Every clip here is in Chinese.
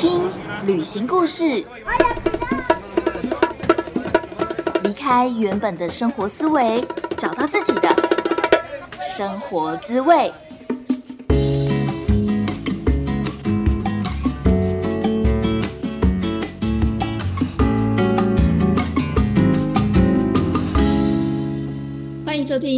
听旅行故事，离开原本的生活思维，找到自己的生活滋味。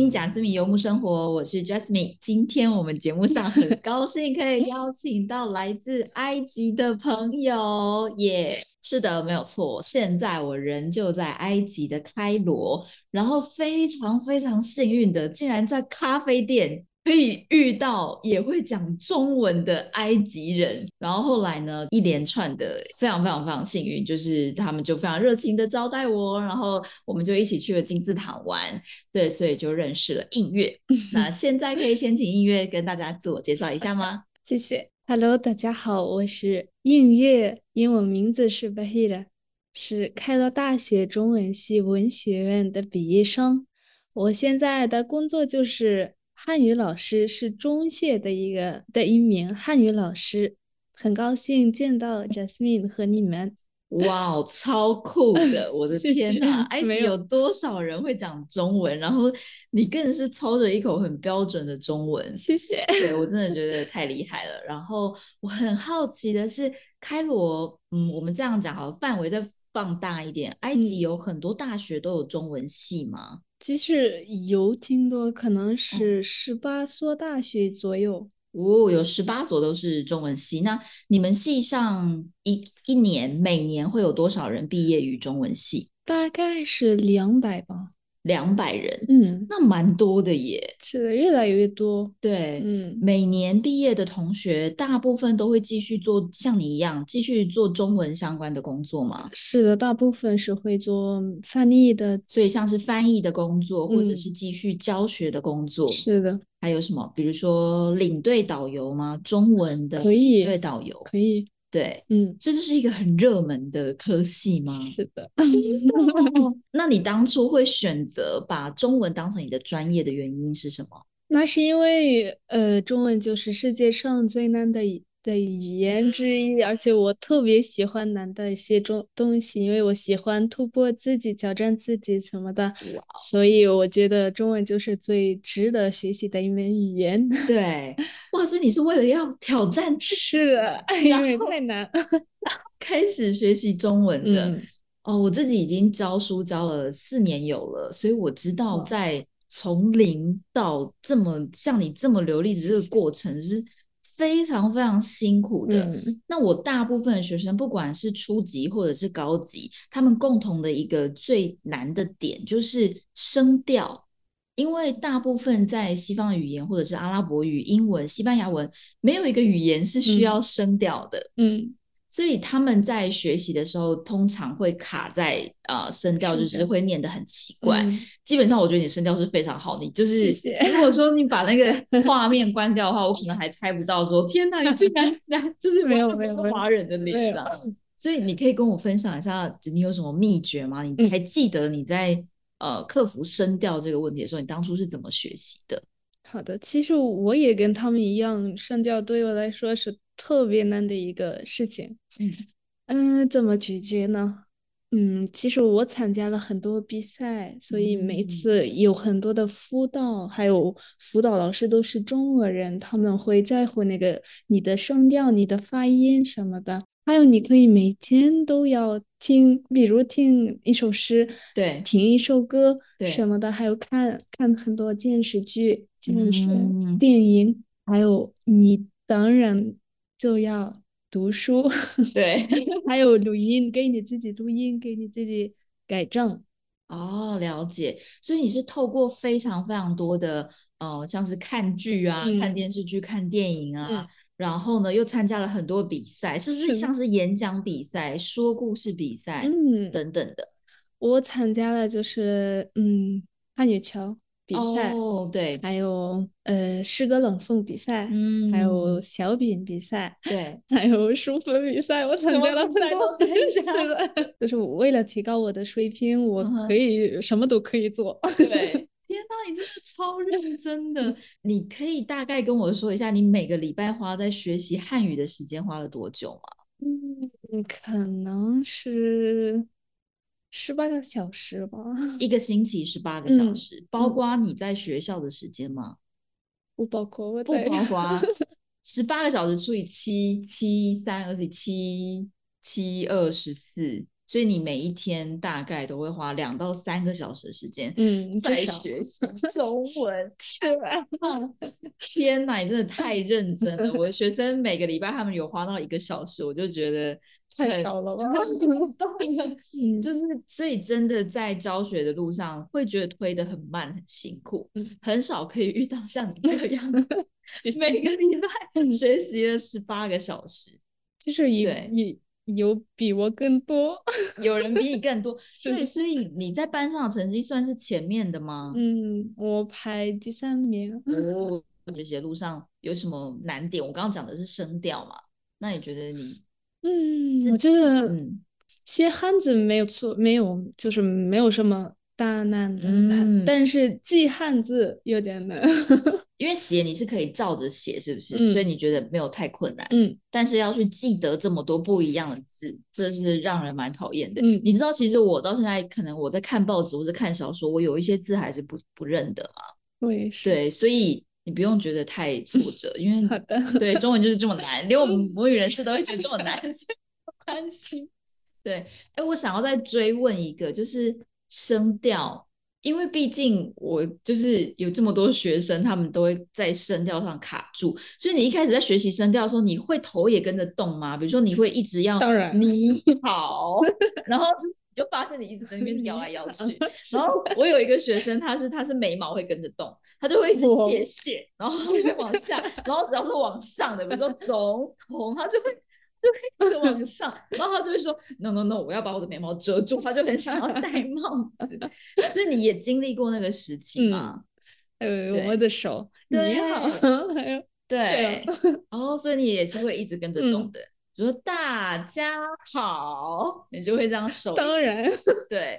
听贾斯敏游牧生活，我是 Jasmine。今天我们节目上很高兴可以邀请到来自埃及的朋友，耶、是的，没有错。现在我人就在埃及的开罗，然后非常非常幸运的，竟然在咖啡店可以遇到也会讲中文的埃及人。然后后来呢，一连串的非常非常非常幸运，就是他们就非常热情的招待我，然后我们就一起去了金字塔玩。对，所以就认识了映月。那现在可以先请映月跟大家自我介绍一下吗？谢谢。Hello，大家好，我是映月，英文名字是 Bahira，是开罗大学中文系文学院的毕业生。我现在的工作就是汉语老师，是中学的一个的一名汉语老师。很高兴见到 Jasmine 和你们。哇哦，超酷的！我的天哪，埃及有多少人会讲中文？然后你更是操着一口很标准的中文。谢谢。对我真的觉得太厉害了。然后我很好奇的是，开罗，嗯，我们这样讲好了，范围再放大一点，埃及嗯有很多大学都有中文系吗？其实有挺多，可能是十八所大学左右。哦，有十八所都是中文系。那你们系上一一年每年会有多少人毕业于中文系？大概是两百吧。两百人，嗯，那蛮多的耶。是的，越来越多。对，嗯，每年毕业的同学，大部分都会继续做像你一样，继续做中文相关的工作吗？是的，大部分是会做翻译的。所以像是翻译的工作，或者嗯是继续教学的工作，是的，还有什么？比如说领队导游吗？中文的可以领队导游，可以。对，嗯，所以这是一个很热门的科系吗？是的。哦 那你当初会选择把中文当成你的专业的原因是什么？那是因为呃，中文就是世界上最难的一的语言之一，而且我特别喜欢难的一些中东西，因为我喜欢突破自己、挑战自己什么的，所以我觉得中文就是最值得学习的一门语言。对，哇，所以你是为了要挑战自己是的，因为太难。开始学习中文的。嗯哦，我自己已经教书教了四年有了，所以我知道在从零到这么像你这么流利的这个过程是非常非常辛苦的。嗯那我大部分的学生，不管是初级或者是高级，他们共同的一个最难的点就是声调。因为大部分在西方的语言，或者是阿拉伯语、英文、西班牙文，没有一个语言是需嗯要声调的。嗯，所以他们在学习的时候，通常会卡在呃声调，就是会念得很奇怪。嗯基本上，我觉得你声调是非常好，你就是谢谢如果说你把那个 画面关掉的话，我可能还猜不到说天哪，你竟然 然就是没有没有华人的脸没有这样。所以你可以跟我分享一下，你有什么秘诀吗？你嗯还记得你在呃克服声调这个问题的时候，你当初是怎么学习的？好的，其实我也跟他们一样，声调对我来说是特别难的一个事情。嗯嗯，怎么解决呢？嗯，其实我参加了很多比赛，所以每嗯次有很多的辅导，还有辅导老师都是中国人，他们会在乎那个你的声调、你的发音什么的。还有，你可以每天都要听，比如听一首诗，对听一首歌对什么的，还有看看很多电视剧、电视、嗯电影，还有你当然就要读书，对，还有录音，给你自己录音，给你自己改正。哦，了解。所以你是透过非常非常多的呃，像是看剧啊、看嗯电视剧、看电影啊，嗯然后呢又参加了很多比赛，是不是像是演讲比赛、说故事比赛嗯，等等的？我参加了就是嗯汉语桥比赛，哦，对，还有呃诗歌朗诵比赛，嗯还有嗯，小品比赛。对，还有书法比赛，我参加了很多都参加是的，就是我为了提高我的水平，我可以什么都可以做。对。天呐，你真的超认 真的！你可以大概跟我说一下，你每个礼拜花在学习汉语的时间花了多久吗？嗯，可能是十八个小时吧，一个星期十八个小嗯时，包嗯括你在学校的时间吗？不包括我不在。包括 十八个小时除以七，七三二十七，七二十四，所以你每一天大概都会花两到三个小时的时间嗯，在学习中文。天哪，你真的太认真了！我的学生每个礼拜他们有花到一个小时，我就觉得太很少了吧？就是所以真的在教学的路上会觉得推的很慢，很辛苦，嗯很少可以遇到像你这样谢谢 每个礼拜嗯学习了十八个小时，就是有对有有比我更多。有人比你更多，对，所以你在班上的成绩算是前面的吗？嗯，我排第三名。哦，学习的路上有什么难点？我刚刚讲的是声调嘛，那你觉得你嗯，我觉得嗯写汉字没有错，没有就是没有什么大难的难，嗯但是记汉字有点难。因为写你是可以照着写，是不是？所以嗯你觉得没有太困难。嗯但是要去记得这么多不一样的字，这是让人蛮讨厌的。嗯你知道，其实我到现在可能我在看报纸或者看小说，我有一些字还是不不认得嘛。我也是。对，所以你不用觉得太 挫折，因为好的。对中文就是这么难，连我们母语人士都会觉得这么难，所以没关系。对，哎，我想要再追问一个，就是声调，因为毕竟我就是有这么多学生，他们都会在声调上卡住，所以你一开始在学习声调的时候，你会头也跟着动吗？比如说你会一直要当然你好，然后就是你就发现你一直在那边 摇来摇去，然后我有一个学生，他是他是眉毛会跟着动，他就会一直哇谢谢，然后他就会往下，然后只要是往上的，比如说总统，他就会就会一直往上，然后他就会说 no no no，我要把我的眉毛遮住，他就很想要戴帽子。所以你也经历过那个时期吗？还有对我的手，你 对好，还有对样，哦，所以你也是会一直跟着动嗯的。比如说大家好，你就会这样手当然，对，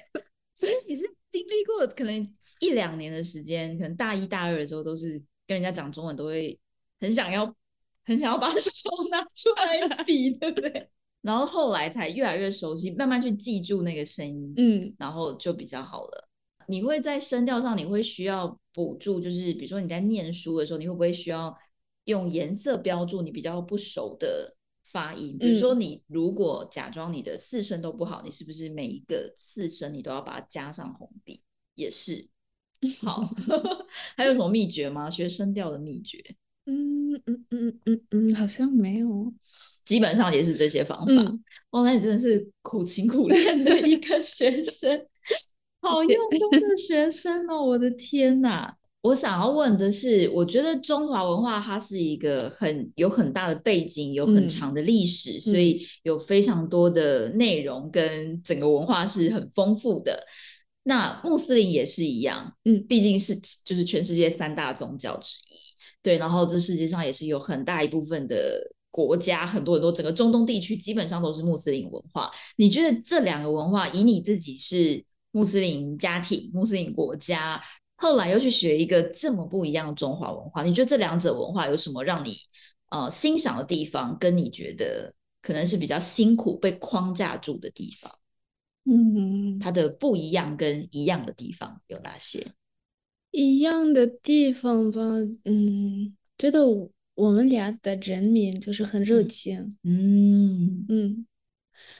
所以你是经历过可能一两年的时间，可能大一大二的时候都是跟人家讲中文，都会很想要很想要把 手拿出来比，对不对？然后后来才越来越熟悉，慢慢去记住那个声音，嗯然后就比较好了。你会在声调上，你会需要补助，就是比如说你在念书的时候，你会不会需要用颜色标注你比较不熟的发音？比如说你如果假装你的四声都不好，你是不是每一个四声你都要把它加上红笔？也是。好，还有什么秘诀吗？学声调的秘诀，嗯嗯嗯嗯嗯，好像没有。基本上也是这些方法。嗯，哇，那你真的是苦勤苦练的一个 学生，好用功的学生哦！我的天哪！我想要问的是，我觉得中华文化它是一个很有很大的背景，有很嗯长的历史，所以有非常多的内容跟整个文化是很丰富的。那穆斯林也是一样，嗯毕竟是就是全世界三大宗教之一，对，然后这世界上也是有很大一部分的国家，很多很多整个中东地区基本上都是穆斯林文化。你觉得这两个文化，以你自己是穆斯林家庭、穆斯林国家，后来又去学一个这么不一样的中华文化，你觉得这两者文化有什么让你呃欣赏的地方，跟你觉得可能是比较辛苦被框架住的地方？嗯，它的不一样跟一样的地方有哪些？一样的地方吧，嗯，觉得我我们俩的人民就是很热嗯情，嗯嗯，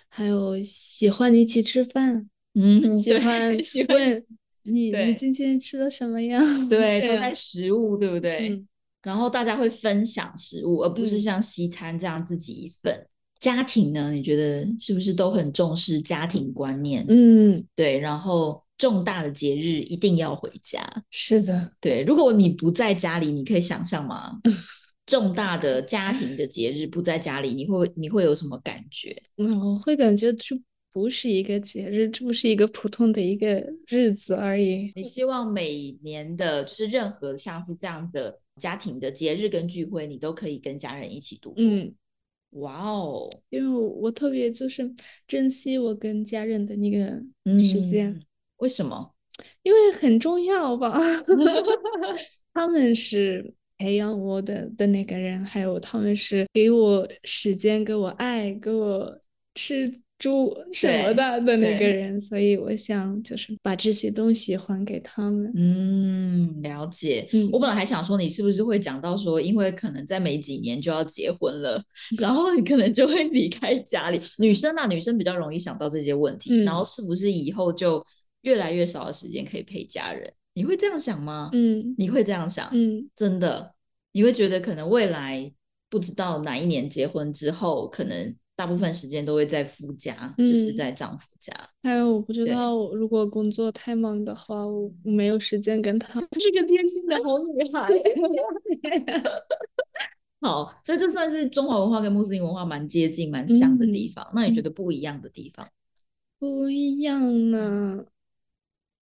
还有喜欢一起吃饭，嗯，喜欢喜欢问你你今天吃的什么样？对，都在，食物，对不对？嗯然后大家会分享食物，而不是嗯像西餐这样自己一份。家庭呢，你觉得是不是都很重视家庭观念？嗯，对，然后重大的节日一定要回家。是的，对，如果你不在家里，你可以想象吗？重大的家庭的节日不在家里，你会你会有什么感觉？嗯，我会感觉这不是一个节日，这不是一个普通的一个日子而已。你希望每年的，就是任何像是这样的家庭的节日跟聚会，你都可以跟家人一起度过。嗯，哇哦，因为我特别就是珍惜我跟家人的那个时间，嗯，为什么？因为很重要吧。他们是培养我的的那个人，还有他们是给我时间、给我爱、给我吃。住什么的的那个人，所以我想就是把这些东西还给他们。嗯，了解。嗯，我本来还想说你是不是会讲到说，因为可能在没几年就要结婚了，然后你可能就会离开家里。女生啊，女生比较容易想到这些问题，然后是不是以后就越来越少的时间可以陪家人？你会这样想吗？嗯，你会这样想？嗯，真的，你会觉得可能未来不知道哪一年结婚之后可能。大部分时间都会在夫家，就是在丈夫家。还有，我不知道，如果工作太忙的话，我没有时间跟他。是个贴心的好女孩。好，所以这算是中华文化跟穆斯林文化蛮接近、蛮像的地方。那你觉得不一样的地方？不一样呢？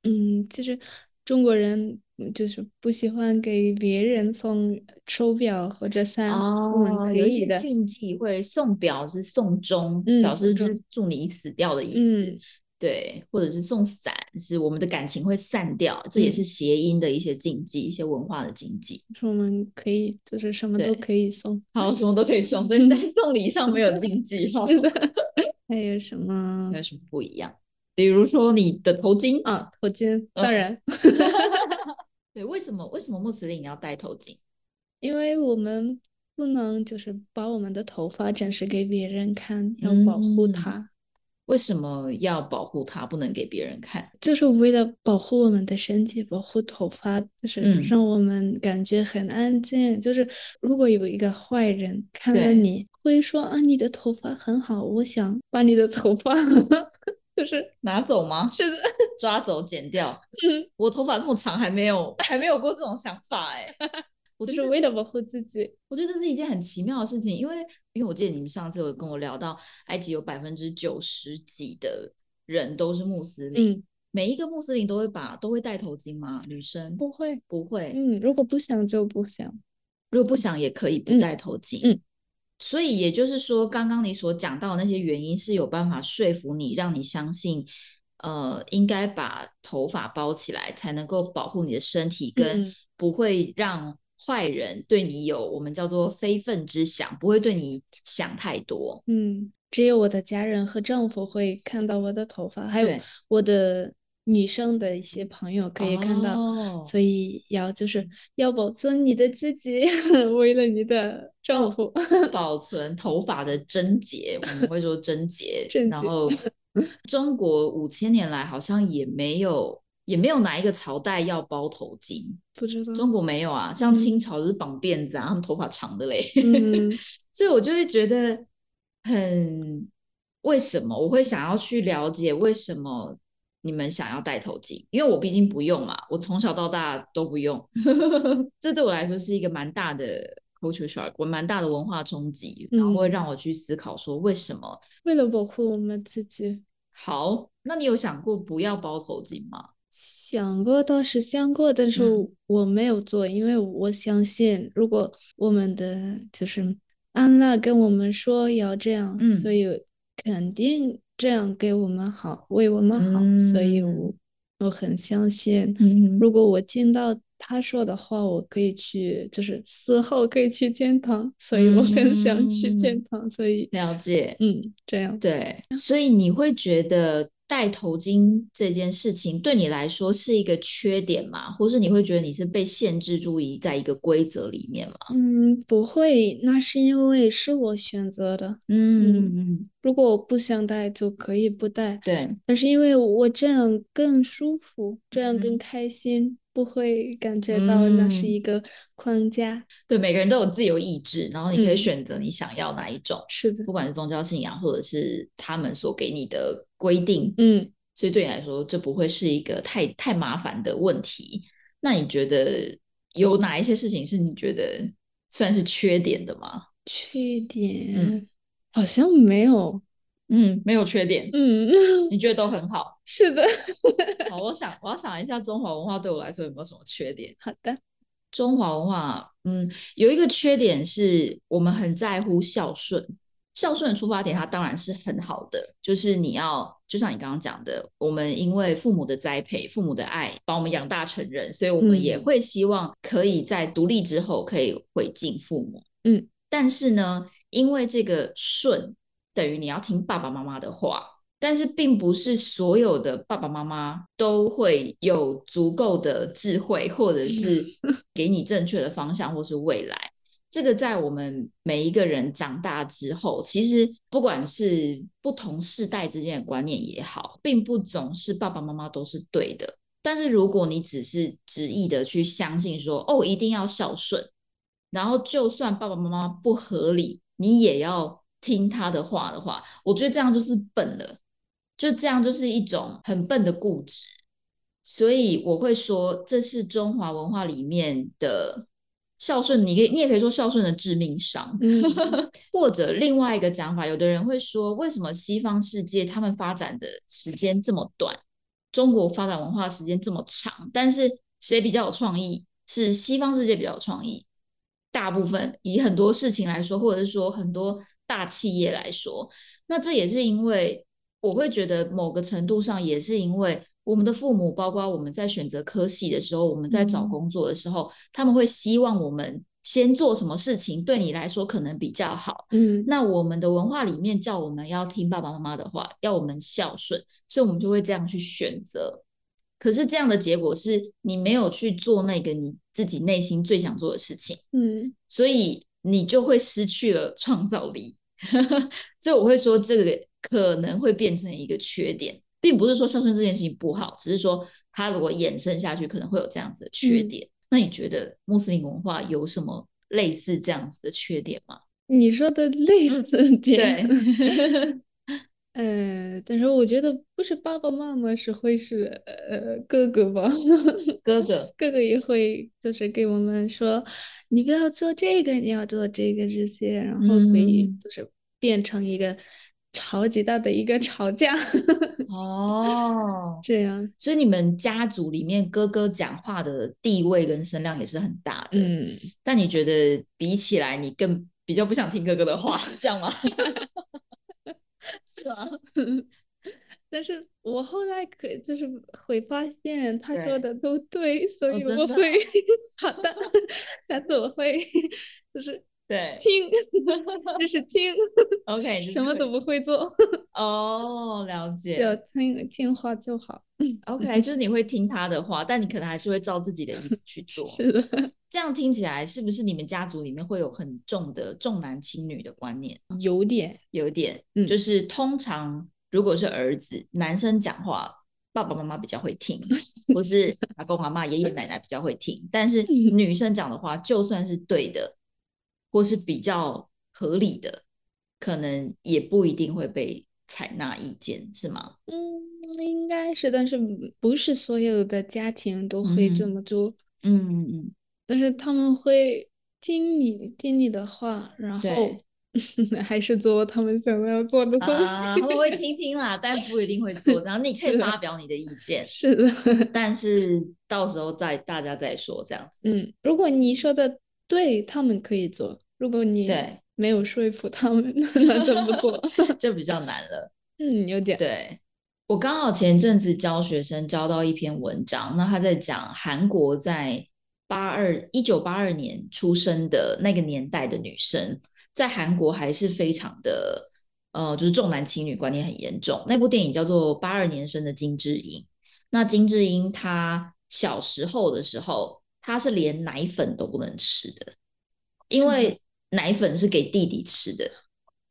嗯，就是。中国人就是不喜欢给别人送手表或者伞，哦，我们可以的禁忌会送表是送钟，表示就是祝你死掉的意思，对，或者是送伞是我们的感情会散掉，这也是谐音的一些禁忌，一些文化的禁忌。说我们可以就是什么都可以送，好，什么都可以送，所以在送礼上没有禁忌。是的，还有什么？还有什么不一样？比如说你的头巾啊，头巾当然，对，为什么为什么穆斯林要戴头巾？因为我们不能就是把我们的头发展示给别人看，要保护它。为什么要保护它？不能给别人看，就是为了保护我们的身体，保护头发，就是让我们感觉很安静。就是如果有一个坏人看了你，会说啊，你的头发很好，我想把你的头发。就是拿走吗？是的，抓走剪掉。嗯，我头发这么长，还没有还没有过这种想法哎。我就是为了保护自己。我觉得这是一件很奇妙的事情，因为因为我记得你们上次有跟我聊到，埃及有百分之九十几的人都是穆斯林。嗯，每一个穆斯林都会把都会戴头巾吗？女生不会不会。嗯，如果不想就不想，如果不想也可以不戴头巾。嗯。所以也就是说，刚刚你所讲到的那些原因是有办法说服你，让你相信，呃，应该把头发包起来，才能够保护你的身体，跟不会让坏人对你有我们叫做非分之想，不会对你想太多。嗯，只有我的家人和丈夫会看到我的头发，还有我的。女生的一些朋友可以看到，所以要就是要保存你的自己，为了你的丈夫 保存头发的贞洁，我们会说贞洁。然后 中国五千年来好像也没有也没有哪一个朝代要包头巾，不知道中国没有啊，像清朝就是绑辫子啊，他们头发长的嘞。嗯所以我就会觉得很为什么我会想要去了解为什么。你们想要戴头巾，因为我毕竟不用嘛，我从小到大都不用，这对我来说是一个蛮大的 culture shock，我蛮大的文化冲击，然后会让我去思考说为什么？为了保护我们自己。好，那你有想过不要包头巾吗？想过倒是想过，但是我没有做，因为我相信，如果我们的就是安娜跟我们说要这样，所以肯定。这样给我们好，为我们好，所以我我很相信。如果我听到他说的话，我可以去，就是死后可以去天堂，所以我很想去天堂。所以了解，嗯，这样对，所以你会觉得。戴头巾这件事情对你来说是一个缺点吗？或是你会觉得你是被限制住于在一个规则里面吗？嗯，不会，那是因为是我选择的。嗯嗯，如果我不想戴就可以不戴。对，但是因为我这样更舒服，这样更开心。不会感觉到那是一个框架。对，每个人都有自由意志，然后你可以选择你想要哪一种。是的，不管是宗教信仰，或者是他们所给你的规定。嗯，所以对你来说，这不会是一个太太麻烦的问题。那你觉得有哪一些事情是你觉得算是缺点的吗？缺点好像没有。嗯，没有缺点。嗯，你觉得都很好。是的。好，我想我要想一下中华文化对我来说有没有什么缺点。好的，中华文化，嗯，有一个缺点是我们很在乎孝顺。孝顺的出发点，它当然是很好的，就是你要，就像你刚刚讲的，我们因为父母的栽培、父母的爱，把我们养大成人，所以我们也会希望可以在独立之后可以回敬父母。嗯，但是呢，因为这个顺等于你要听爸爸妈妈的话，但是并不是所有的爸爸妈妈都会有足够的智慧，或者是 给你正确的方向，或是未来。这个在我们每一个人长大之后，其实不管是不同世代之间的观念也好，并不总是爸爸妈妈都是对的。但是如果你只是执意的去相信说，哦，一定要孝顺，然后就算爸爸妈妈不合理，你也要听他的话的话，我觉得这样就是笨了，就这样就是一种很笨的固执。所以我会说，这是中华文化里面的。孝顺，你可以，你也可以说孝顺的致命伤，或者另外一个讲法，有的人会说，为什么西方世界他们发展的时间这么短，中国发展文化时间这么长？但是谁比较有创意？是西方世界比较有创意。大部分以很多事情来说，或者是说很多大企业来说，那这也是因为我会觉得某个程度上也是因为。我们的父母，包括我们在选择科系的时候，我们在找工作的时候，他们会希望我们先做什么事情，对你来说可能比较好。嗯，那我们的文化里面叫我们要听爸爸妈妈的话，要我们孝顺，所以我们就会这样去选择。可是这样的结果是你没有去做那个你自己内心最想做的事情，嗯，所以你就会失去了创造力。所以我会说，这个可能会变成一个缺点。并不是说孝顺这件事情不好，只是说它如果延伸下去，可能会有这样子的缺点。那你觉得穆斯林文化有什么类似这样子的缺点吗？你说的类似点，对，呃，但是我觉得不是爸爸妈妈是会是呃哥哥吧，哥哥哥哥也会就是给我们说，你不要做这个，你要做这个这些，然后可以就是变成一个。超级大的一个吵架 哦，这样，所以你们家族里面哥哥讲话的地位跟声量也是很大的。嗯，但你觉得比起来，你更比较不想听哥哥的话，是这样吗？是啊，但是我后来可就是会发现他说的都对，所以我会好的，下次我会就是。对，听，就是听，OK，什么都不会做。哦，了解，就听听话就好。OK，就是 你会听他的话，但你可能还是会照自己的意思去做。是的，这样听起来是不是你们家族里面会有很重的重男轻女的观念？有点，有点，嗯就是通常如果是儿子，男生讲话，爸爸妈妈比较会听，或是阿公阿妈、爷爷奶奶比较会听，但是女生讲的话，就算是对的。或是比较合理的，可能也不一定会被采纳意见，是吗？嗯，应该是，但是不是所有的家庭都会这么做。嗯嗯嗯。但是他们会听你听你的话，然后 还是做他们想要做的东西。他们会听听啦，但不一定会做。然后你 可以发表你的意见，是的。但是到时候再大家再说这样子。嗯，如果你说的。对他们可以做，如果你对没有说服他们，那怎么做？就比较难了。嗯，有点。对我刚好前阵子教学生教到一篇文章，那他在讲韩国在八二一九八二年出生的那个年代的女生，在韩国还是非常的呃，就是重男轻女观念很严重。那部电影叫做《八二年生的金智英》，那金智英她小时候的时候。他是连奶粉都不能吃的，因为奶粉是给弟弟吃的。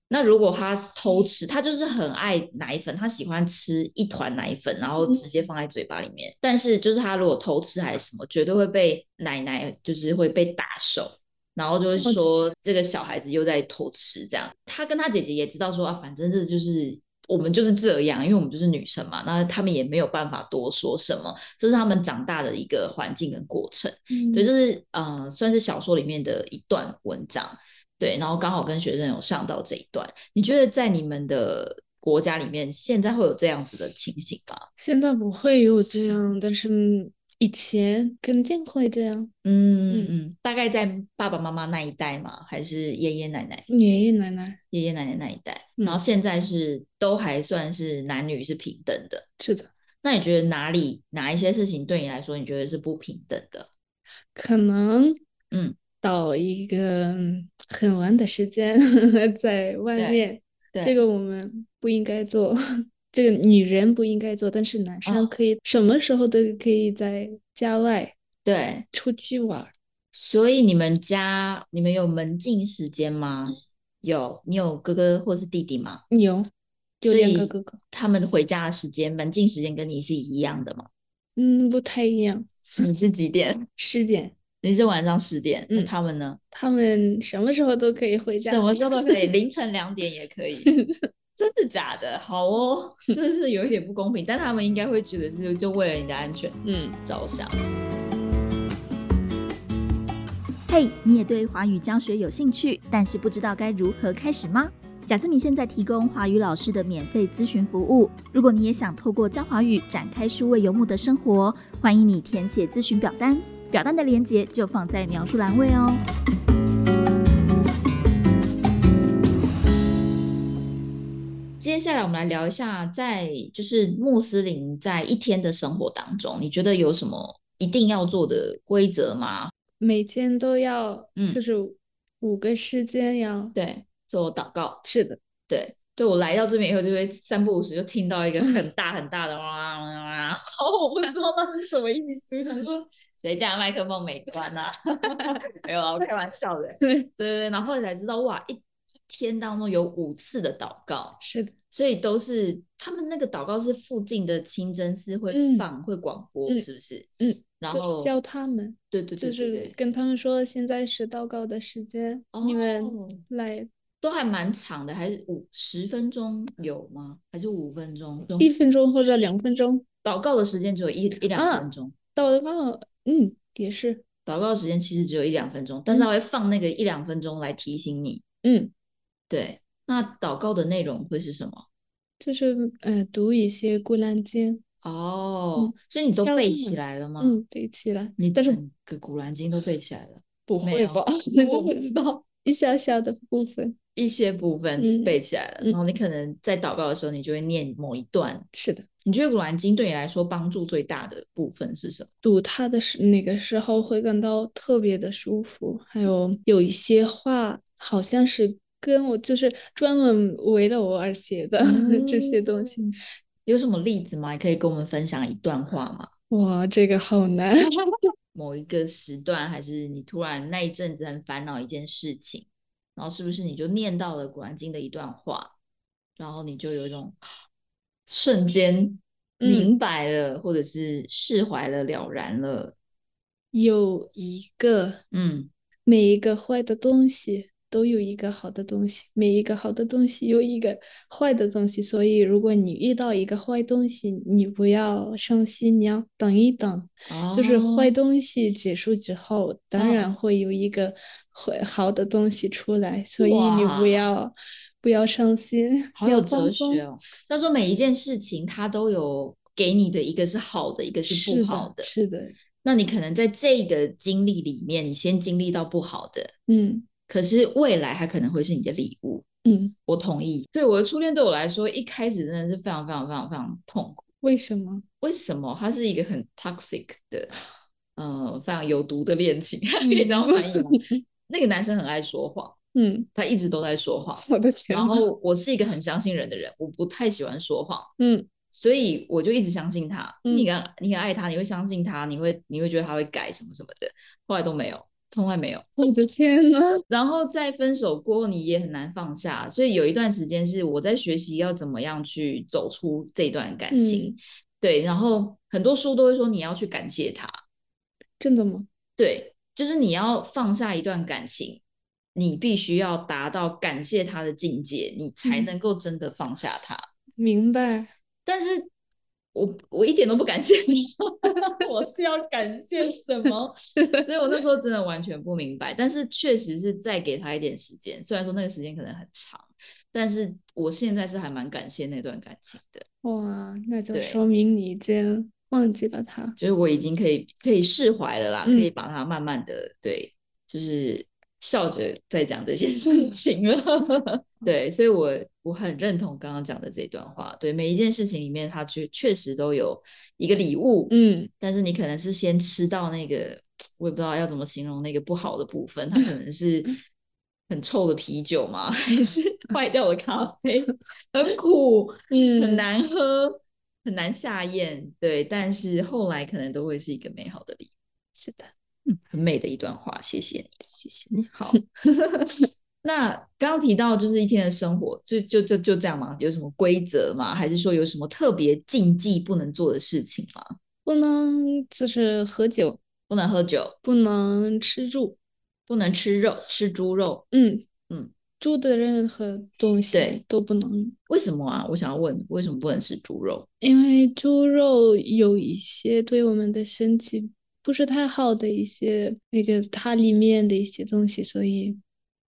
那如果他偷吃，他就是很爱奶粉，他喜欢吃一团奶粉，然后直接放在嘴巴里面。但是就是他如果偷吃还是什么，绝对会被奶奶就是会被打手，然后就会说这个小孩子又在偷吃这样。他跟他姐姐也知道说啊，反正这就是。我们就是这样，因为我们就是女生嘛，那他们也没有办法多说什么，这是他们长大的一个环境跟过程。嗯对，这是呃，算是小说里面的一段文章。对，然后刚好跟学生有上到这一段。你觉得在你们的国家里面，现在会有这样子的情形吗？现在不会有这样，但是以前肯定会这样，嗯嗯嗯，大概在爸爸妈妈那一代嘛，还是爷爷奶奶？爷爷奶奶，爷爷奶奶那一代，嗯然后现在是都还算是男女是平等的。是的，那你觉得哪里哪一些事情对你来说，你觉得是不平等的？可能嗯，到一个嗯很晚的时间 在外对面，对，这个我们不应该做，这个女人不应该做，但是男生哦可以什么时候都可以在家外对，出去玩。所以你们家你们有门禁时间吗？有，你有哥哥或是弟弟吗？有，有所以两个哥哥，他们回家的时间，门禁时间跟你是一样的吗？嗯，不太一样。你是几点？十点，你是晚上十点，那嗯他们呢？他们什么时候都可以回家。什么时候都可以，凌晨两点也可以。真的假的？好哦，真的是有一点不公平，但他们应该会觉得是就为了你的安全嗯，着想。嘿你也对华语教学有兴趣，但是不知道该如何开始吗？贾斯敏现在提供华语老师的免费咨询服务。如果你也想透过教华语展开数位游牧的生活，欢迎你填写咨询表单，表单的链接就放在描述栏位哦。接下来我们来聊一下，在就是穆斯林在一天的生活当中，你觉得有什么一定要做的规则吗？每天都要，嗯就是五个时间要。对，做祷告。是的，对，对我来到这边以后，就会三不五时就听到一个很大很大的哇哇哇，然后我不知道那是什么意思，我想说谁家麦克风没关啊？没有啊，我开玩笑的。对，对对对，然后后来才知道哇，一天当中有五次的祷告，是的，所以都是他们那个祷告是附近的清真寺会嗯放、会广播，嗯是不是？嗯，然后就是教他们，对对对就是跟他们说现在是祷告的时间，你们哦来都还蛮长的，还是五十分钟有吗？还是五分钟？一分钟或者两分钟。祷告的时间只有一一两啊分钟，祷告，嗯，也是，祷告的时间其实只有一两分钟，但是他会放那个一两分钟来提醒你。嗯，对，那祷告的内容会是什么？就是呃读一些古兰经，哦，所以你都背起来了吗？嗯，背起来，你整个古兰经都背起来了？不会吧？我不知道。一小小的部分，一些部分嗯背起来了，嗯然后你可能在祷告的时候，你就会念某一段。是的，你觉得古兰经对你来说帮助最大的部分是什么？读它的时那个时候会感到特别的舒服，还有有一些话好像是跟我就是专门为了我而写的 这些东西，嗯有什么例子吗？可以跟我们分享一段话吗？哇，这个好难。某一个时段，还是你突然那一阵子很烦恼一件事情，然后是不是你就念到了古兰经的一段话，然后你就有一种瞬间嗯明白了，或者是释怀了、了然了？有一个嗯，每一个坏的东西都有一个好的东西，每一个好的东西有一个坏的东西。所以，如果你遇到一个坏东西，你不要伤心，你要等一等，就是坏哦东西结束之后，当然嗯会有一个坏好的东西出来。所以你不要不要伤心，要好有哲学哦。他说每一件事情，它都有给你的一个是好的，一个是不好的。是的，那你可能在这个经历里面，你先经历到不好的，嗯可是未来它可能会是你的礼物。嗯，我同意。对我的初恋，对我来说，一开始真的是非常非常非常非常痛苦。为什么？为什么？它是一个很 toxic 的，呃，非常有毒的恋情，可以这样翻译吗？那个男生很爱说谎，嗯，他一直都在说谎。我的天然，后我是一个很相信人的人，我不太喜欢说谎。嗯所以我就一直相信他。嗯你很你很爱他，你会相信他，你会你会觉得他会改什么什么的，后来都没有，从来没有。我的天呐，然后在分手过后，你也很难放下，所以有一段时间是我在学习要怎么样去走出这段感情。嗯对，然后很多书都会说你要去感谢他，真的吗？对，就是你要放下一段感情，你必须要达到感谢他的境界，你才嗯能够真的放下他。明白。但是我我一点都不感谢你，我是要感谢什么？所以我那时候真的完全不明白。但是确实是再给他一点时间，虽然说那个时间可能很长，但是我现在是还蛮感谢那段感情的。哇，那就说明你已经忘记了他。就是我已经可以可以释怀了啦，嗯可以把它慢慢的对，就是笑着在讲这些事情了。对，所以我我很认同刚刚讲的这段话。对，每一件事情里面，它确确实都有一个礼物，嗯但是你可能是先吃到那个，我也不知道要怎么形容那个不好的部分，它可能是很臭的啤酒嘛？还是坏掉的咖啡，很苦，嗯，很难喝，很难下咽。对，但是后来可能都会是一个美好的礼物，是的，很美的一段话，谢谢你。谢谢你。好，那刚刚提到就是一天的生活，就就就就这样吗？有什么规则吗？还是说有什么特别禁忌不能做的事情吗？不能就是喝酒，不能喝酒，不能吃住。不能吃肉，吃猪肉。嗯嗯，猪的任何东西对都不能，为什么啊？我想要问，为什么不能吃猪肉？因为猪肉有一些对我们的身体不是太好的一些那个它里面的一些东西，所以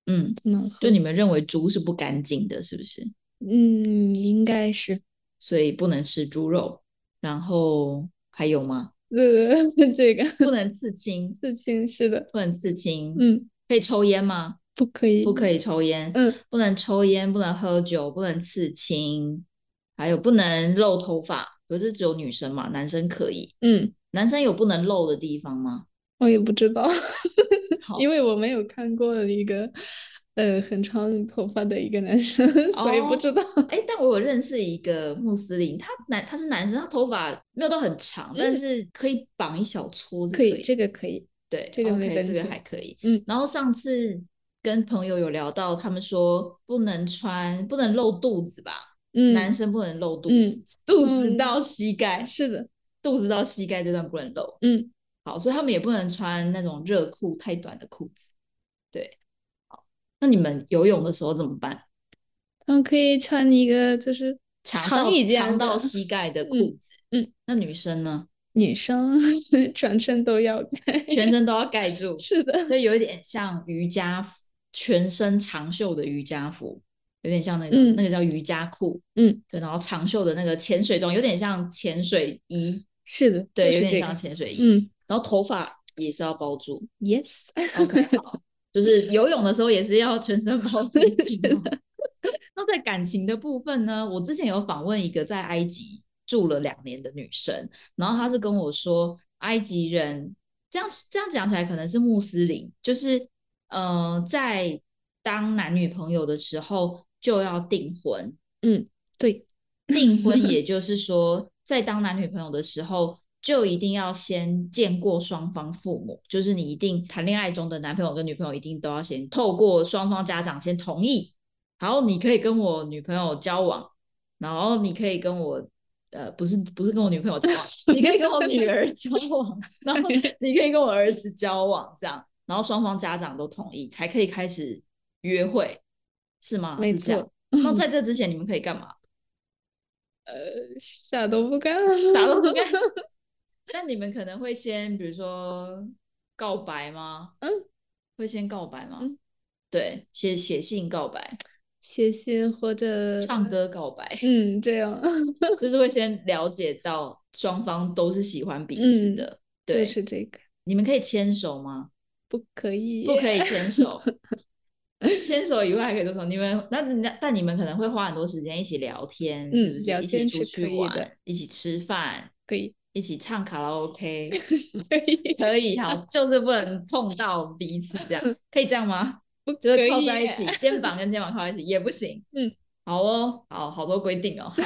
嗯，不能喝。就你们认为猪是不干净的，是不是？嗯，应该是。所以不能吃猪肉。然后还有吗？呃，这个不能刺青，刺青是的，不能刺青。嗯，可以抽烟吗？不可以，不可以抽烟。嗯，不能抽烟，不能喝酒，不能刺青，还有不能露头发。不是只有女生嘛，男生可以。嗯，男生有不能露的地方吗？我也不知道，因为我没有看过一个呃很长头发的一个男生，所以不哦知道。哎，但我有认识一个穆斯林，他男他是男生，他头发没有到很长，但嗯是可以绑一小撮是可以，这个可以。对，这个没 OK，这个还可以。嗯，然后上次跟朋友有聊到，他们说不能穿，不能露肚子吧？嗯，男生不能露肚嗯子，肚子嗯到膝盖，是的，肚子到膝盖这段不能露。嗯，好，所以他们也不能穿那种热裤太短的裤子。对，好，那你们游泳的时候怎么办？他们可以穿一个就是长到长到膝盖的裤嗯子。嗯，那女生呢？女生 全身都要盖，全身都要盖 住，是的，所以有一点像瑜伽服，全身长袖的瑜伽服，有点像那个、嗯那个叫瑜伽裤，嗯，对，然后长袖的那个潜水装，有点像潜水衣，是的，对，有点就是这个。像潜水衣，嗯然后头发也是要包住。，yes，OK，好，就是游泳的时候也是要全身包 住。那在感情的部分呢，我之前有访问一个在埃及住了两年的女生，然后她是跟我说，埃及人这样这样讲起来可能是穆斯林，就是呃，在当男女朋友的时候就要订婚，嗯，对，订婚 也就是说，在当男女朋友的时候，就一定要先见过双方父母，就是你一定谈恋爱中的男朋友跟女朋友一定都要先透过双方家长先同意，然后你可以跟我女朋友交往，然后你可以跟我。呃，不是，不是跟我女朋友交往，你可以跟我女儿交往，然后你可以跟我儿子交往，这样，然后双方家长都同意，才可以开始约会，是吗？没错。那 在这之前，你们可以干嘛？呃，啥都不干，啥都不干。那你们可能会先，比如说告白吗？嗯，会先告白吗？嗯对，写写信告白，写信或者唱，歌告白，嗯，这样，就是会先了解到双方都是喜欢彼此嗯的。对，就是这个，你们可以牵手吗？不可以，不可以牵手。牵手以外还可以做什么？你们那那但你们可能会花很多时间一起聊天，嗯是不是？一起出去玩一起吃饭，可以，一起唱卡拉 OK。可以，可以，好，就是不能碰到彼此，这样 可以这样吗？不就是靠在一起，肩膀跟肩膀靠在一起也不行。嗯，好哦，好好多规定哦。好，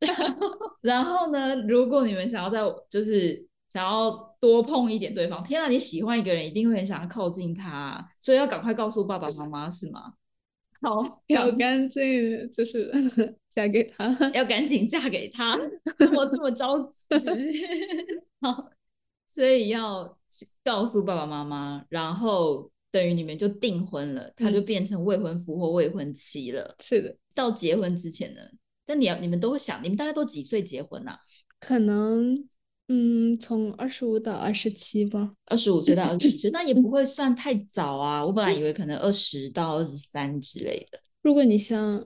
然后然后呢，如果你们想要在就是想要多碰一点对方，天啊，你喜欢一个人，一定会很想要靠近他，所以要赶快告诉爸爸妈妈，是吗？好，赶要干净，就是 嫁给他，要赶紧嫁给他，这么这么着急？好，所以要告诉爸爸妈妈，然后等于你们就订婚了，他就嗯变成未婚夫或未婚妻了。是的，到结婚之前呢，但你要你们都会想，你们大概都几岁结婚啊？可能，嗯，从二十五到二十七吧，二十五岁到二十七岁，那也不 会算太早啊。我本来以为可能二十到二十三之类的。如果你像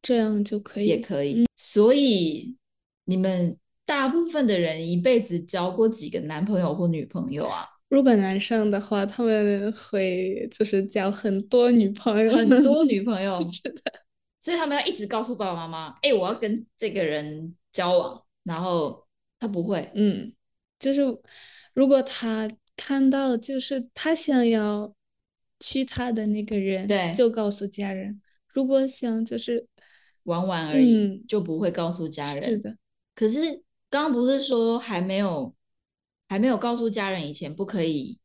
这样就可以，也可以。所以你们大部分的人一辈子交过几个男朋友或女朋友啊？如果男生的话，他们会就是交很多女朋友，很多女 朋友，是的，所以他们要一直告诉爸爸妈妈：“哎、我要跟这个人交往。”然后他不会，嗯，就是如果他看到就是他想要娶他的那个人，对就告诉家人；如果想就是玩玩而已，嗯就不会告诉家人。是的，可是刚刚不是说还没有还没有告诉家人以前不可以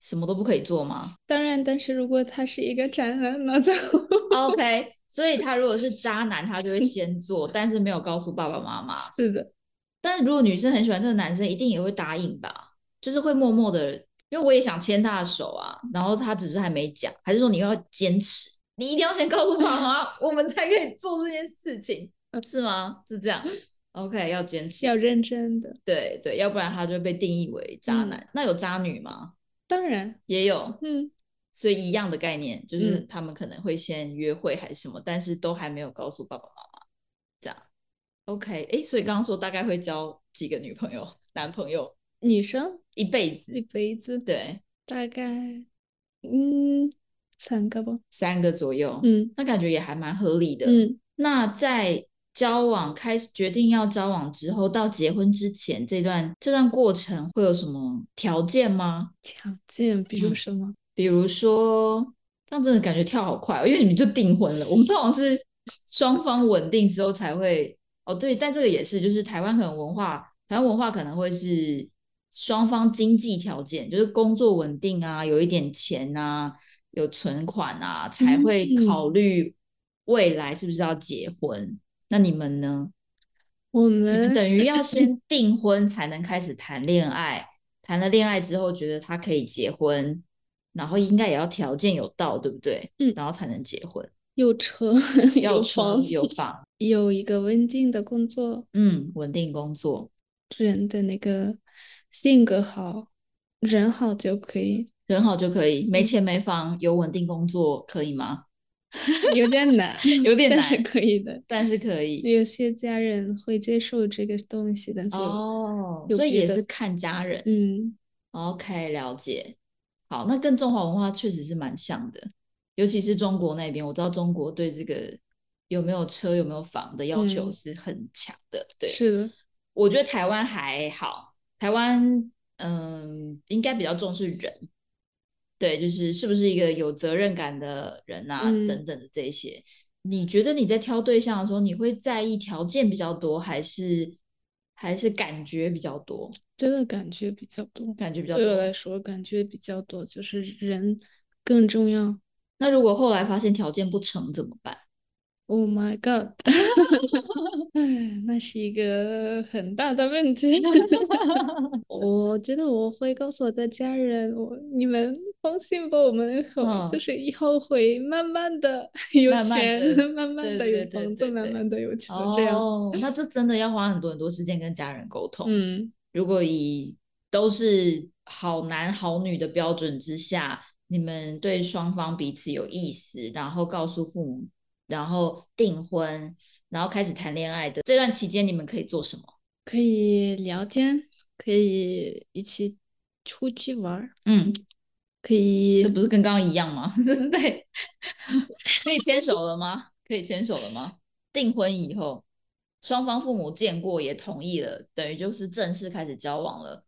什么都不可以做吗当然，但是如果他是一个渣男，那就？OK，所以他如果是渣男，他就会先做，但是没有告诉爸爸妈妈。是的，但是如果女生很喜欢这个男生，一定也会答应吧？就是会默默的，因为我也想牵他的手啊，然后他只是还没讲，还是说你要坚持，你一定要先告诉爸爸妈妈，我们才可以做这件事情，是吗？是这样？OK，要坚持，要认真的。对对，要不然他就会被定义为渣嗯男。那有渣女吗？当然，也有，嗯，所以一样的概念，就是嗯他们可能会先约会还是什么，但是都还没有告诉爸爸妈妈，这样。OK，哎，所以刚刚说大概会交几个女朋友、男朋友，女生一辈子一，辈子对，大概嗯三个吧，三个左右，嗯那感觉也还蛮合理的。嗯，那在交往开始决定要交往之后，到结婚之前这段这段过程会有什么条件吗？条件比如嗯什么？比如说，这样真的感觉跳好快、哦，因为你们就订婚了。我们通常是双方稳定之后才会哦，对，但这个也是，就是台湾可能文化，台湾文化可能会是双方经济条件，就是工作稳定啊，有一点钱啊，有存款啊，才会考虑未来是不是要结婚。那你们呢？我们们等于要先 订婚才能开始谈恋爱，谈了恋爱之后觉得他可以结婚，然后应该也要条件有到，对不对？嗯然后才能结婚，有车 有房车有房，有一个稳定的工作，嗯，稳定工作，人的那个性格好，人好就可以，人好就可以，没嗯钱没房，有稳定工作可以吗？有点难，有点但是难可以的。但是可以有些家人会接受这个东西，的哦，所以也是看家人。嗯 OK，了解。好，那跟中华文化确实是蛮像的，尤其是中国那边，我知道中国对这个有没有车、有没有房的要求嗯是很强的。对，是的，我觉得台湾还好，台湾嗯应该比较重视人，对，就是是不是一个有责任感的人啊、嗯等等的这些。你觉得你在挑对象的时候，你会在意条件比较多，还是还是感觉比较多？真的感觉比较多。感觉比较多。对我来说，感觉比较多，就是人更重要。那如果后来发现条件不成怎么办？Oh my god！哎，那是一个很大的问题。我觉得我会告诉我的家人，我你们放心吧，我们后嗯就是以后会慢慢的 有钱，慢慢的有房子，慢慢的有钱，这样。哦，那这真的要花很多很多时间跟家人沟通。嗯，如果以都是好男好女的标准之下，你们对双方彼此有意思，然后告诉父母，然后订婚，然后开始谈恋爱的这段期间，你们可以做什么？可以聊天，可以一起出去玩儿，嗯，可以这不是跟刚刚一样吗？对，可以牵手了吗？可以牵手了吗？订婚以后，双方父母见过也同意了，等于就是正式开始交往了。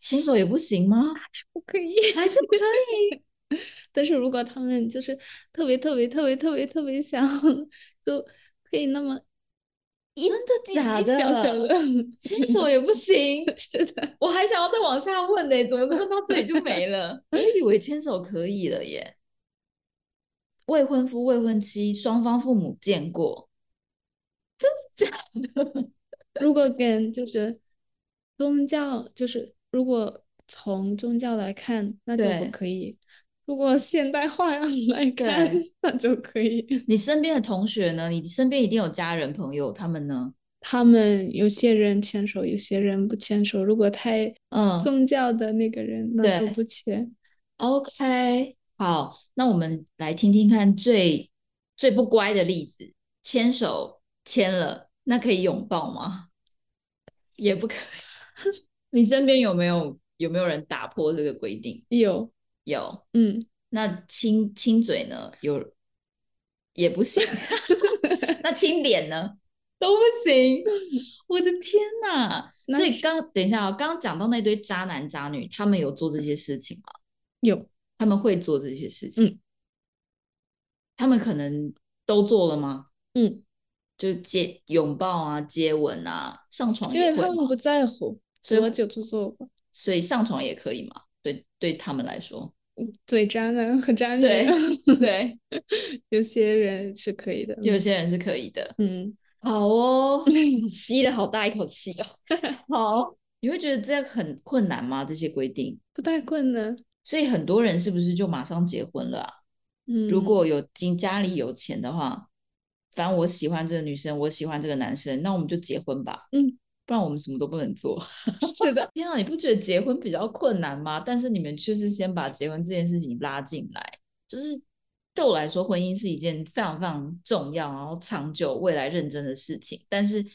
牵手也不行吗？不可以。还是不可以？但是如果他们就是特别特别特别特别特别想，就可以那么真的假的小小的？牵手也不行？是的，我还想要再往下问呢、怎么问到这里就没了？我以为牵手可以了耶。未婚夫、未婚妻双方父母见过，真的假的如果跟就是宗教，就是如果从宗教来看，那就不可以；如果现代化来看，那就可以。你身边的同学呢？你身边一定有家人朋友，他们呢？他们有些人牵手，有些人不牵手。如果太嗯宗教的那个人，那就对不牵。，OK，好，那我们来听听看最最不乖的例子，牵手牵了，那可以拥抱吗？也不可以。你身边有没有有没有人打破这个规定？有，有。嗯，那亲亲嘴呢？有也不行。那亲脸呢？都不行。我的天哪！所以刚等一下啊，刚刚讲到那堆渣男渣女，他们有做这些事情吗？有，他们会做这些事情。嗯，他们可能都做了吗？嗯，就接拥抱啊，接吻啊，上床因为他们不在乎，多久就做吧。所以上床也可以嘛？对，对他们来说，对渣男和渣女，对对，有些人是可以的，有些人是可以的。嗯，好哦，吸了好大一口气哦。好，你会觉得这样很困难吗？这些规定不太困难。所以很多人是不是就马上结婚了啊？嗯，如果有经家里有钱的话，反正我喜欢这个女生，我喜欢这个男生，那我们就结婚吧。嗯。不然我们什么都不能做。是的，天啊，你不觉得结婚比较困难吗？但是你们却是先把结婚这件事情拉进来，就是对我来说，婚姻是一件非常非常重要，然后长久、未来认真的事情。但是，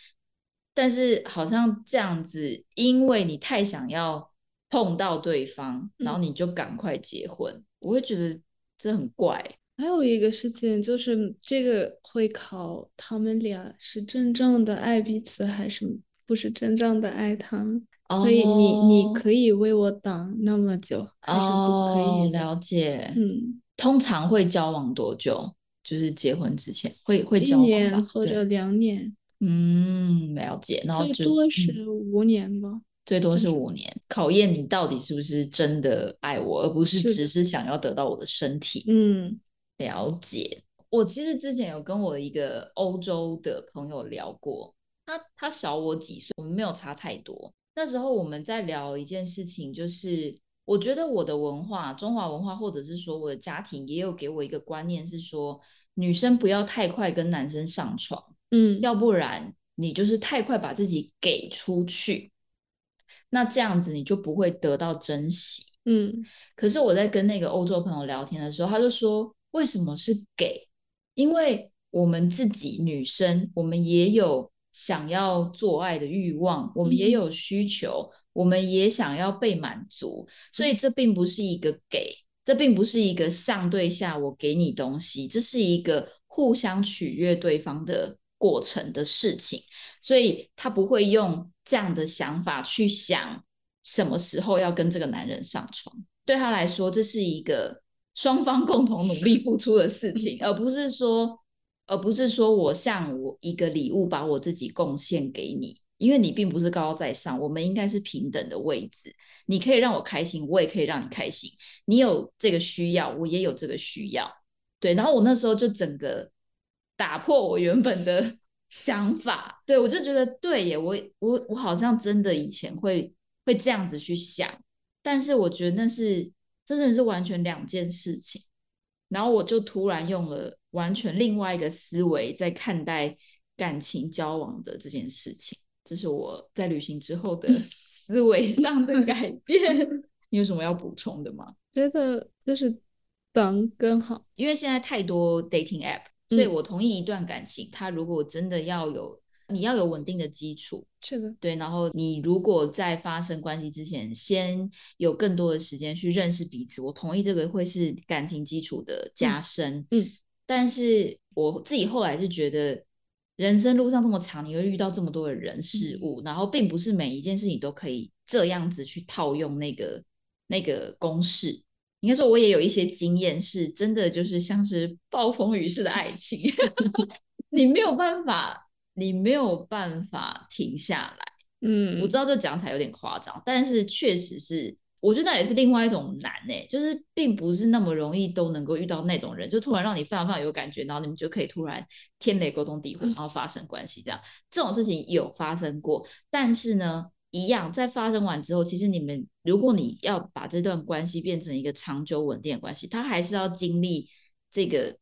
但是好像这样子，因为你太想要碰到对方，然后你就赶快结婚，我会觉得这很怪。还有一个事情就是，这个会考他们俩是真正的爱彼此还是？不是真正的爱他们，所以你你可以为我挡那么久，还是不可以？了解，嗯，通常会交往多久？就是结婚之前会会交往一年或者两年。嗯，了解。然后最多是五年吧，最多是五年，考验你到底是不是真的爱我，而不是只是想要得到我的身体。嗯，了解。我其实之前有跟我一个欧洲的朋友聊过。他他小我几岁，我们没有差太多。那时候我们在聊一件事情，就是我觉得我的文化，中华文化，或者是说我的家庭，也有给我一个观念，是说女生不要太快跟男生上床，嗯，要不然你就是太快把自己给出去，那这样子你就不会得到珍惜，嗯。可是我在跟那个欧洲朋友聊天的时候，他就说，为什么是给？因为我们自己女生，我们也有。想要做爱的欲望，我们也有需求，我们也想要被满足，所以这并不是一个给，这并不是一个上对下我给你东西，这是一个互相取悦对方的过程的事情，所以他不会用这样的想法去想什么时候要跟这个男人上床，对他来说，这是一个双方共同努力付出的事情，而不是说。而不是说我像我一个礼物把我自己贡献给你，因为你并不是高高在上，我们应该是平等的位置。你可以让我开心，我也可以让你开心。你有这个需要，我也有这个需要。对，然后我那时候就整个打破我原本的 想法，对我就觉得对耶，我我我好像真的以前会会这样子去想，但是我觉得那是真的是完全两件事情。然后我就突然用了完全另外一个思维在看待感情交往的这件事情，这是我在旅行之后的 思维上的改变。你有什么要补充的吗？觉得就是等更好，因为现在太多 dating app，所以我同意一段感情，它如果真的要有。你要有稳定的基础，是的，对。然后你如果在发生关系之前，先有更多的时间去认识彼此，我同意这个会是感情基础的加深。嗯，但是我自己后来是觉得，人生路上这么长，你会遇到这么多的人事物，然后并不是每一件事情都可以这样子去套用那个那个公式。应该说，我也有一些经验，是真的就是像是暴风雨式的爱情，你没有办法。你没有办法停下来，嗯，我知道这讲起来有点夸张，但是确实是，我觉得那也是另外一种难呢，就是并不是那么容易都能够遇到那种人，就突然让你非常非常有感觉，然后你们就可以突然天雷勾动地火，然后发生关系这样，这种事情有发生过，但是呢，一样在发生完之后，其实你们如果你要把这段关系变成一个长久稳定的关系，它还是要经历这个。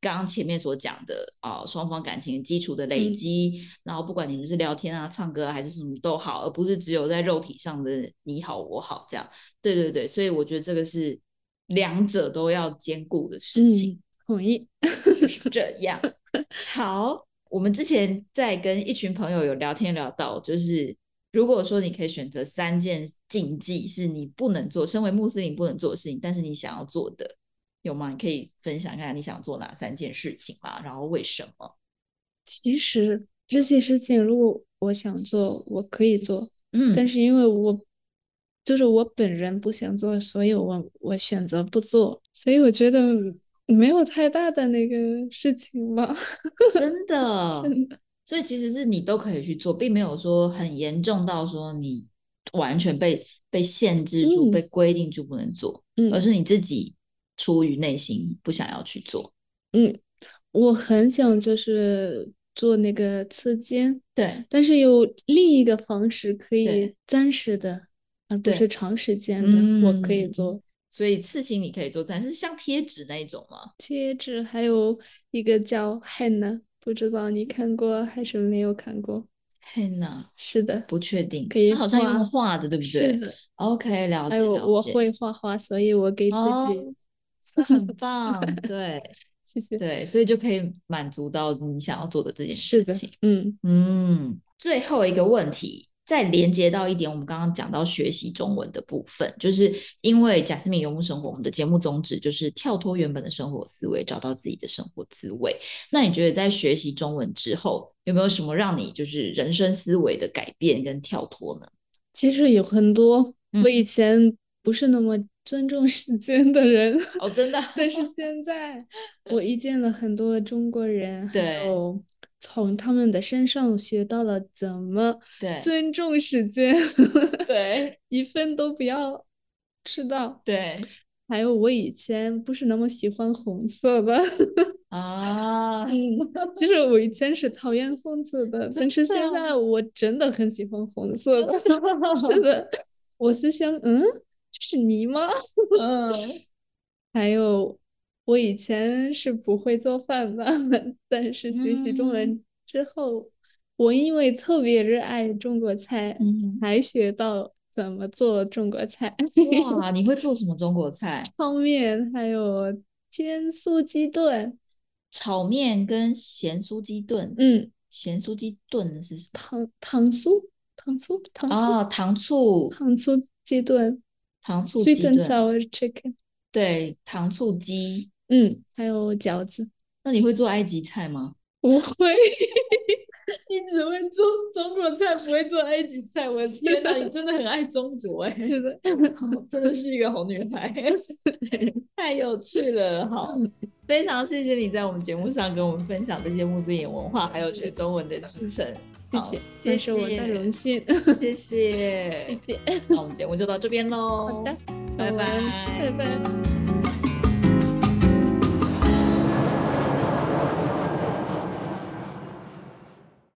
刚刚前面所讲的啊，双方感情基础的累积，然后不管你们是聊天啊、唱歌还是什么都好，而不是只有在肉体上的你好我好这样。对对对，所以我觉得这个是两者都要兼顾的事情。同意，是这样。好，我们之前在跟一群朋友有聊天聊到，就是。如果说你可以选择三件禁忌是你不能做，身为穆斯林不能做的事情，但是你想要做的，有吗？你可以分享一下你想做哪三件事情吗？然后为什么？其实这些事情，如果我想做，我可以做，嗯，但是因为我就是我本人不想做，所以我我选择不做，所以我觉得没有太大的那个事情吧，真的，真的。所以其实是你都可以去做，并没有说很严重到说你完全被被限制住、嗯被规定住不能做，嗯而是你自己出于内心不想要去做。嗯，我很想就是做那个刺肩，对但是有另一个方式可以暂时的，而不对是长时间的，我可以嗯做。所以刺青你可以做，但是像贴纸那一种吗？贴纸还有一个叫 henna，不知道你看过还是没有看过？嘿呐，是的，不确定，可以它好像用画画的，对不是对的。？OK，了解还有我会画画，所以我给自己，哦，这很棒，对 谢谢。对，所以就可以满足到你想要做的这件事情。，嗯嗯，最后一个问题，再连接到一点，我们刚刚讲到学习中文的部分，就是因为贾斯敏游牧生活，我们的节目宗旨就是跳脱原本的生活思维，找到自己的生活滋味。那你觉得在学习中文之后，有没有什么让你就是人生思维的改变跟跳脱呢？其实有很多，嗯我以前不是那么尊重时间的人，哦，真的。但是现在我遇见了很多中国人，对。还有从他们的身上学到了怎么对。尊重时间 对。一分都不要吃到。对。还有我以前不是那么喜欢红色的，啊，其实我以前是讨厌红色的，但是现在我真的很喜欢红色的。是的，我是想，嗯，这是你吗？嗯。还有，我以前是不会做饭的，但是学习中文之后，我因为特别热爱中国菜，嗯，才学到怎么做中国菜，哇，你会做什么中国菜？泡面，还有煎酥鸡炖，炒面跟咸酥鸡炖，嗯，咸酥鸡炖的是什么？糖糖酥，糖酥，糖酥，哦，糖醋。糖醋鸡炖糖醋，sweet 鸡 and 炖，sour chicken，对，糖醋鸡。嗯，还有饺子，那你会做埃及菜吗？不会。你只会做中国菜，不会做埃及菜。我的天哪，你真的很爱中国哎、真的是一个好女孩，太有趣了。好，非常谢谢你在我们节目上跟我们分享这些穆斯林文化，还有学中文的历程。好 谢谢谢是我的荣幸。谢谢。谢谢。那我们节目就到这边喽。好的，拜拜拜拜。